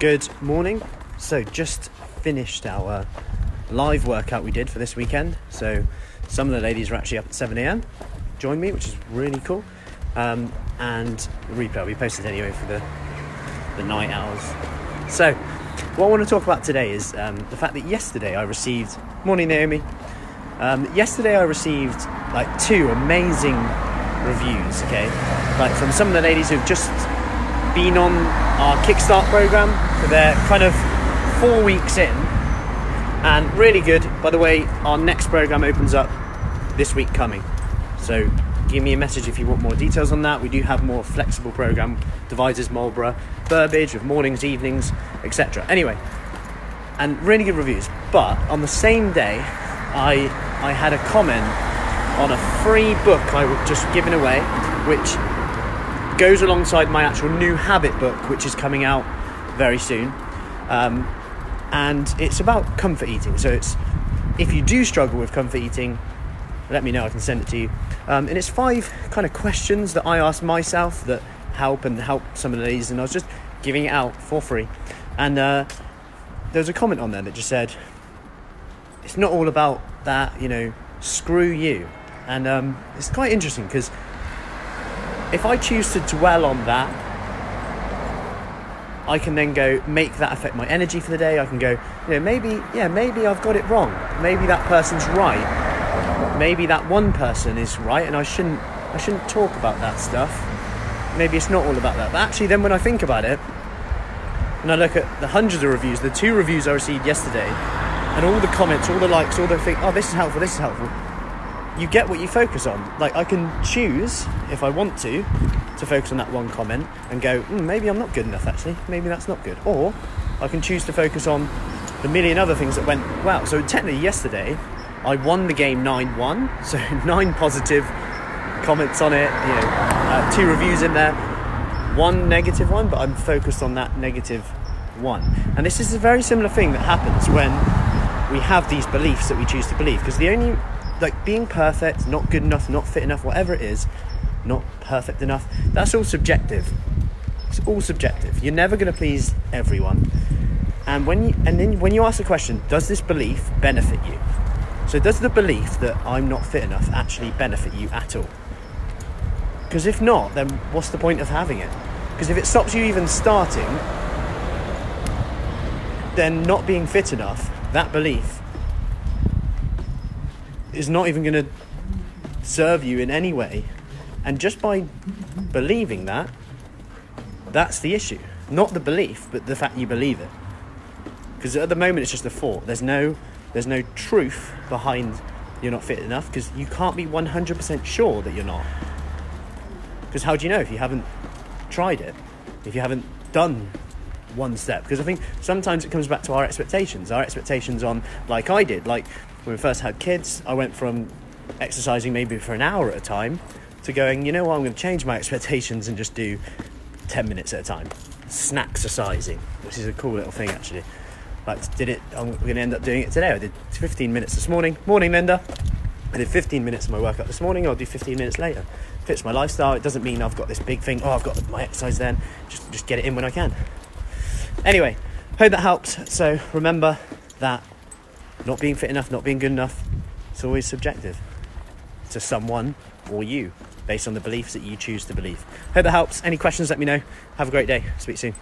Good morning. So, just finished our live workout we did for this weekend. So, some of the ladies were actually up at 7 a.m. Joined me, which is really cool. Um, and the replay will be posted anyway for the the night hours. So, what I want to talk about today is um, the fact that yesterday I received morning Naomi. Um, yesterday I received like two amazing reviews. Okay, like from some of the ladies who've just been on our Kickstart program. So they're kind of four weeks in and really good. By the way, our next program opens up this week coming. So give me a message if you want more details on that. We do have more flexible program, Devizes Marlborough, Burbage with mornings, evenings, etc. Anyway, and really good reviews. But on the same day, I I had a comment on a free book I was just giving away, which goes alongside my actual new habit book, which is coming out very soon. Um, and it's about comfort eating. So it's if you do struggle with comfort eating, let me know. I can send it to you. Um, and it's five kind of questions that I ask myself that help and help some of these. And I was just giving it out for free. And uh, there was a comment on there that just said, "It's not all about that, you know. Screw you." And um, it's quite interesting because if I choose to dwell on that, I can then go make that affect my energy for the day. I can go, you know, maybe, yeah, maybe I've got it wrong. Maybe that person's right. Maybe that one person is right, and I shouldn't, I shouldn't talk about that stuff. Maybe it's not all about that. But actually, then when I think about it, and I look at the hundreds of reviews, the two reviews I received yesterday, and all the comments, all the likes, all the things, oh, this is helpful, this is helpful you get what you focus on. Like I can choose if I want to to focus on that one comment and go, mm, maybe I'm not good enough actually. Maybe that's not good. Or I can choose to focus on the million other things that went well. So technically yesterday I won the game 9-1. So nine positive comments on it, you know, uh, two reviews in there, one negative one, but I'm focused on that negative one. And this is a very similar thing that happens when we have these beliefs that we choose to believe because the only like being perfect, not good enough, not fit enough, whatever it is, not perfect enough, that's all subjective. It's all subjective. You're never going to please everyone. And when you, and then when you ask the question, does this belief benefit you? So does the belief that I'm not fit enough actually benefit you at all? Because if not, then what's the point of having it? Because if it stops you even starting, then not being fit enough, that belief is not even going to serve you in any way. And just by believing that, that's the issue. Not the belief, but the fact you believe it. Because at the moment it's just a thought. There's no there's no truth behind you're not fit enough because you can't be 100% sure that you're not. Because how do you know if you haven't tried it? If you haven't done one step? Because I think sometimes it comes back to our expectations. Our expectations on, like I did, like when we first had kids, I went from exercising maybe for an hour at a time to going, you know what, I'm going to change my expectations and just do 10 minutes at a time. Snack exercising, which is a cool little thing actually. Like, did it, I'm going to end up doing it today. I did 15 minutes this morning. Morning, Linda. I did 15 minutes of my workout this morning, I'll do 15 minutes later. Fits my lifestyle. It doesn't mean I've got this big thing, oh, I've got my exercise then. Just, just get it in when I can. Anyway, hope that helps. So remember that not being fit enough, not being good enough, it's always subjective to someone or you based on the beliefs that you choose to believe. Hope that helps. Any questions, let me know. Have a great day. Speak soon.